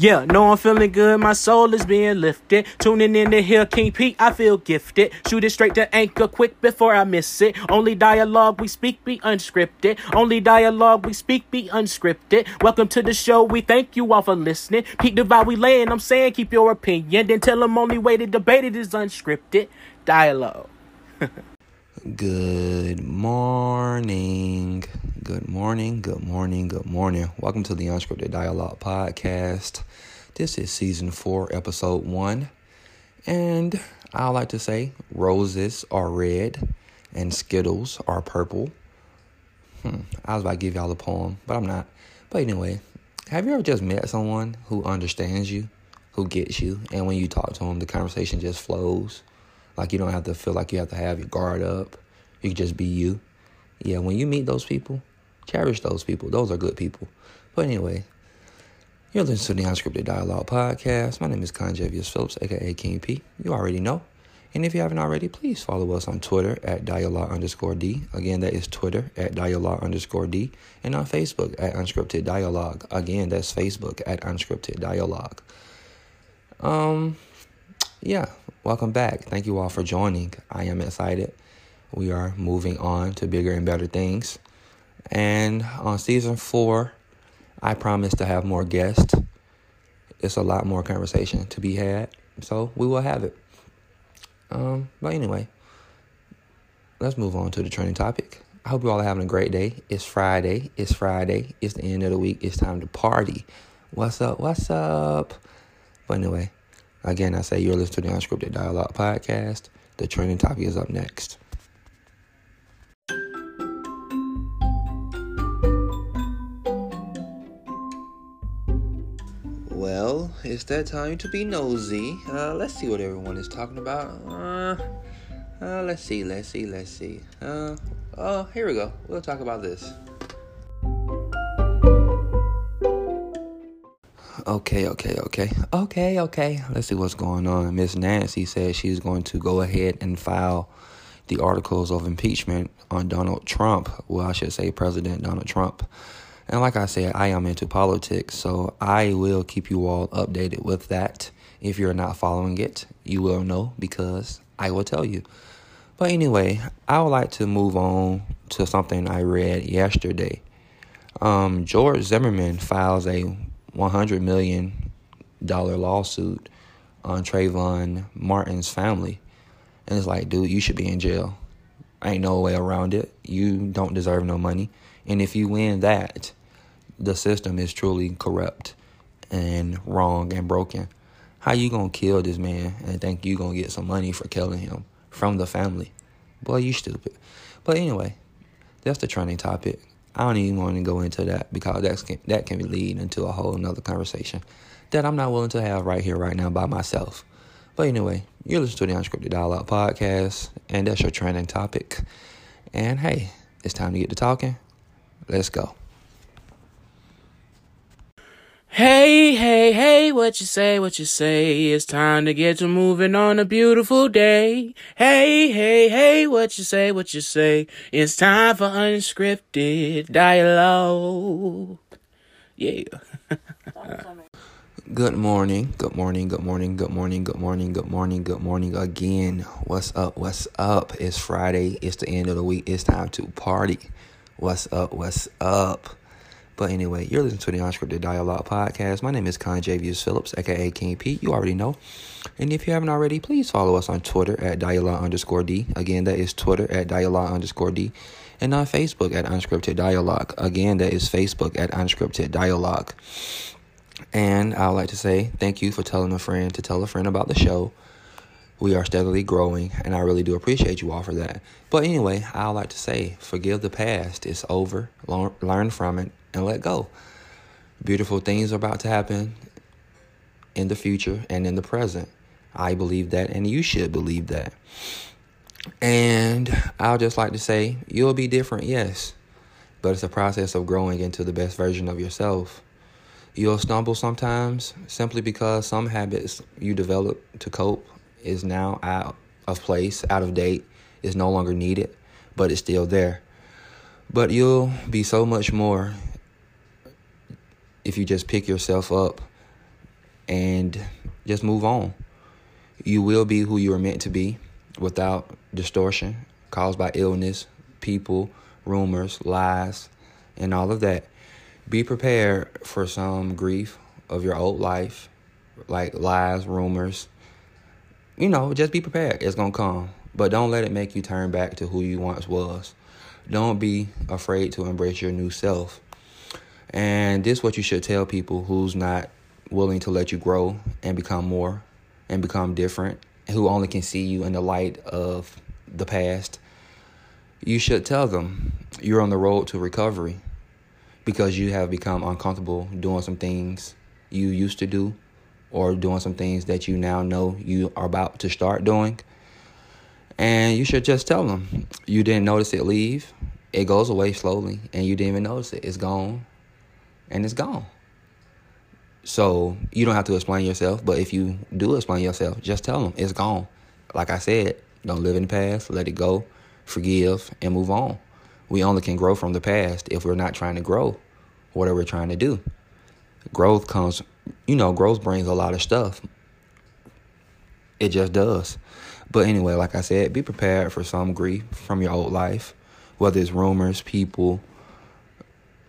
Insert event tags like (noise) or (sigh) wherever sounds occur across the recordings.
Yeah, no, I'm feeling good. My soul is being lifted. Tuning in to hear King Pete, I feel gifted. Shoot it straight to anchor quick before I miss it. Only dialogue we speak be unscripted. Only dialogue we speak be unscripted. Welcome to the show. We thank you all for listening. Pete vibe we laying. I'm saying keep your opinion. Then tell them only way to debate it is unscripted dialogue. (laughs) Good morning. Good morning. Good morning. Good morning. Welcome to the Unscripted Dialogue Podcast. This is season four, episode one. And I like to say roses are red and Skittles are purple. Hmm, I was about to give y'all a poem, but I'm not. But anyway, have you ever just met someone who understands you, who gets you, and when you talk to them, the conversation just flows? Like you don't have to feel like you have to have your guard up. You can just be you. Yeah, when you meet those people, cherish those people. Those are good people. But anyway, you're listening to the Unscripted Dialogue Podcast. My name is Conjavius Phillips, aka King P. You already know. And if you haven't already, please follow us on Twitter at dialogue underscore D. Again, that is Twitter at dialogue underscore D. And on Facebook at Unscripted Dialogue. Again, that's Facebook at Unscripted Dialogue. Um, yeah, welcome back. Thank you all for joining. I am excited. We are moving on to bigger and better things. And on season four, I promise to have more guests. It's a lot more conversation to be had. So we will have it. Um, but anyway, let's move on to the trending topic. I hope you all are having a great day. It's Friday. It's Friday. It's the end of the week. It's time to party. What's up? What's up? But anyway, Again, I say you're listening to the Unscripted Dialogue Podcast. The trending topic is up next. Well, it's that time to be nosy. Uh, let's see what everyone is talking about. Uh, uh, let's see, let's see, let's see. Uh, oh, here we go. We'll talk about this. Okay, okay, okay. Okay, okay. Let's see what's going on. Miss Nancy said she's going to go ahead and file the articles of impeachment on Donald Trump. Well, I should say President Donald Trump. And like I said, I am into politics, so I will keep you all updated with that. If you're not following it, you will know because I will tell you. But anyway, I would like to move on to something I read yesterday. Um, George Zimmerman files a $100 million lawsuit on Trayvon Martin's family. And it's like, dude, you should be in jail. Ain't no way around it. You don't deserve no money. And if you win that, the system is truly corrupt and wrong and broken. How you gonna kill this man and think you gonna get some money for killing him from the family? Boy, you stupid. But anyway, that's the trending topic. I don't even want to go into that because that's that can lead into a whole another conversation that I'm not willing to have right here, right now by myself. But anyway, you're listening to the Unscripted Dialogue podcast, and that's your trending topic. And hey, it's time to get to talking. Let's go. Hey, hey, hey, what you say, what you say? It's time to get to moving on a beautiful day. Hey, hey, hey, what you say, what you say? It's time for unscripted dialogue. Yeah. (laughs) good morning, good morning, good morning, good morning, good morning, good morning, good morning again. What's up, what's up? It's Friday, it's the end of the week, it's time to party. What's up, what's up? But anyway, you're listening to the Unscripted Dialogue Podcast. My name is Conjavius Phillips, aka King Pete. You already know. And if you haven't already, please follow us on Twitter at dialogue underscore D. Again, that is Twitter at dialogue underscore D. And on Facebook at Unscripted Dialogue. Again, that is Facebook at Unscripted Dialogue. And I would like to say thank you for telling a friend to tell a friend about the show. We are steadily growing, and I really do appreciate you all for that. But anyway, I would like to say forgive the past. It's over. Learn from it and let go. Beautiful things are about to happen in the future and in the present. I believe that, and you should believe that. And I'll just like to say, you'll be different, yes, but it's a process of growing into the best version of yourself. You'll stumble sometimes simply because some habits you develop to cope is now out of place, out of date, is no longer needed, but it's still there. But you'll be so much more if you just pick yourself up and just move on. You will be who you are meant to be without distortion caused by illness, people, rumors, lies, and all of that. Be prepared for some grief of your old life, like lies, rumors. You know, just be prepared. It's going to come. But don't let it make you turn back to who you once was. Don't be afraid to embrace your new self. And this is what you should tell people who's not willing to let you grow and become more and become different, who only can see you in the light of the past. You should tell them you're on the road to recovery because you have become uncomfortable doing some things you used to do or doing some things that you now know you are about to start doing. And you should just tell them you didn't notice it leave. It goes away slowly and you didn't even notice it. It's gone and it's gone. So you don't have to explain yourself, but if you do explain yourself, just tell them it's gone. Like I said, don't live in the past, let it go, forgive, and move on. We only can grow from the past if we're not trying to grow whatever we're trying to do. Growth comes, you know, growth brings a lot of stuff. It just does. But anyway, like I said, be prepared for some grief from your old life, whether it's rumors, people,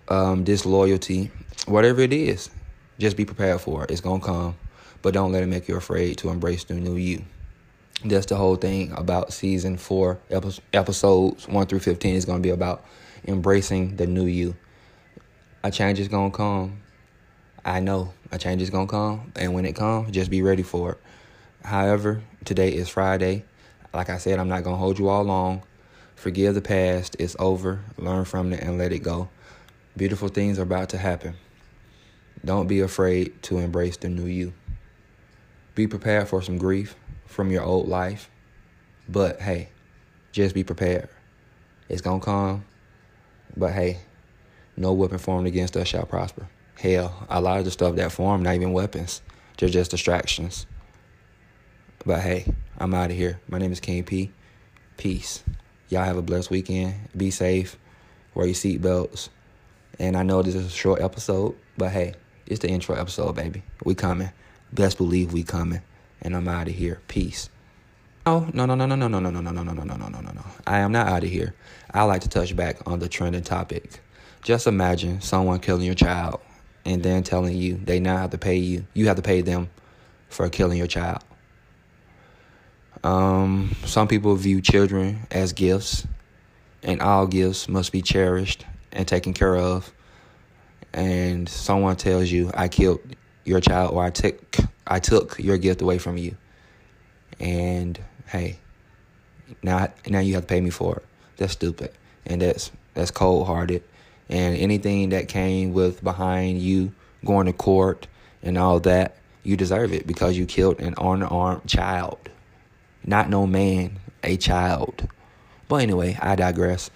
um, disloyalty, whatever it is, just be prepared for it. It's to come, but don't let it make you afraid to embrace the new you. That's the whole thing about season four, episodes one through 15 is to be about embracing the new you. A change is to come. I know a change is to come, and when it comes, just be ready for it. However, today is Friday. Like I said, I'm not to hold you all long. Forgive the past. It's over. Learn from it and let it go. Beautiful things are about to happen. Don't be afraid to embrace the new you. Be prepared for some grief from your old life. But hey, just be prepared. It's to come. But hey, no weapon formed against us shall prosper. Hell, a lot of the stuff that formed, not even weapons. They're just distractions. But hey, I'm out of here. My name is King P. Peace. Y'all have a blessed weekend. Be safe. Wear your seatbelts. And I know this is a short episode, but hey, it's the intro episode, baby. We coming. Best believe we coming. And I'm out of here. Peace. Oh, no, no, no, no, no, no, no, no, no, no, no, no, no, no, no, no, no. I am not out of here. I like to touch back on the trending topic. Just imagine someone killing your child and then telling you they now have to pay you. You have to pay them for killing your child. Um, some people view children as gifts, and all gifts must be cherished and taken care of, and someone tells you, I killed your child or I took I took your gift away from you. And hey, now now you have to pay me for it. That's stupid. And that's that's cold hearted. And anything that came with behind you going to court and all that, you deserve it because you killed an unarmed child. Not no man, a child. But anyway, I digress.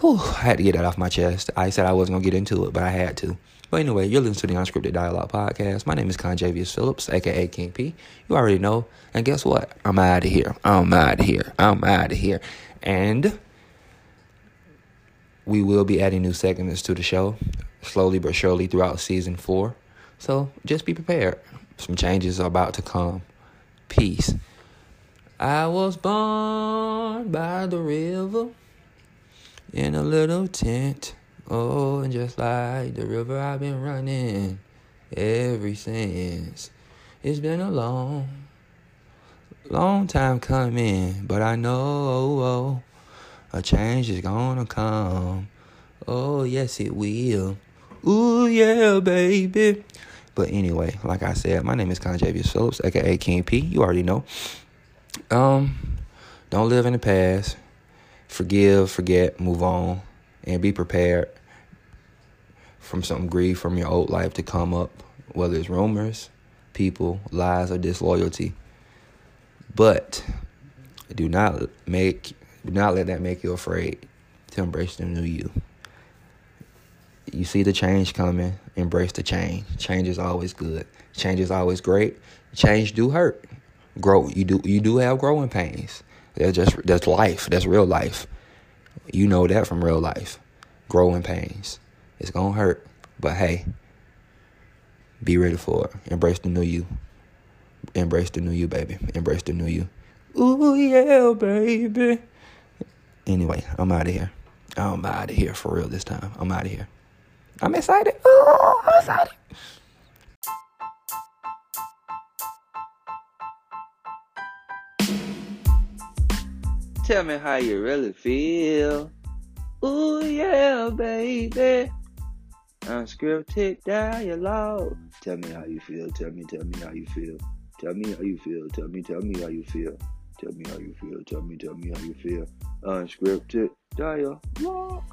Whew, I had to get that off my chest. I said I wasn't gonna get into it, but I had to. But anyway, you're listening to the Unscripted Dialogue Podcast. My name is Conjavius Phillips, aka King P. You already know. And guess what? I'm out of here. I'm out of here. I'm out of here. And we will be adding new segments to the show slowly but surely throughout season four. So just be prepared. Some changes are about to come. Peace. I was born by the river in a little tent. Oh, and just like the river, I've been running ever since. It's been a long, long time coming, but I know oh, a change is gonna come. Oh, yes, it will. Ooh, yeah, baby. But anyway, like I said, my name is Conjavius Phillips, aka King P. You already know. Um, don't live in the past forgive, forget, move on, and be prepared from some grief from your old life to come up, whether it's rumors, people, lies, or disloyalty. But do not make do not let that make you afraid to embrace the new you. You see the change coming, embrace the change. Change is always good. Change is always great. Change do hurt. Grow you do you do have growing pains. That's just that's life. That's real life. You know that from real life. Growing pains. It's gonna hurt. But hey, Be ready for it. Embrace the new you. Embrace the new you, baby. Embrace the new you. Ooh, yeah, baby. Anyway, I'm out of here. I'm out of here for real this time. I'm out of here. I'm excited. Ooh, I'm excited. Tell me how you really feel. Ooh, yeah, baby. Unscripted dialogue. Tell me how you feel. Tell me, tell me how you feel. Tell me how you feel. Tell me, tell me how you feel. Tell me how you feel. Tell me, tell me how you feel. Unscripted dialogue.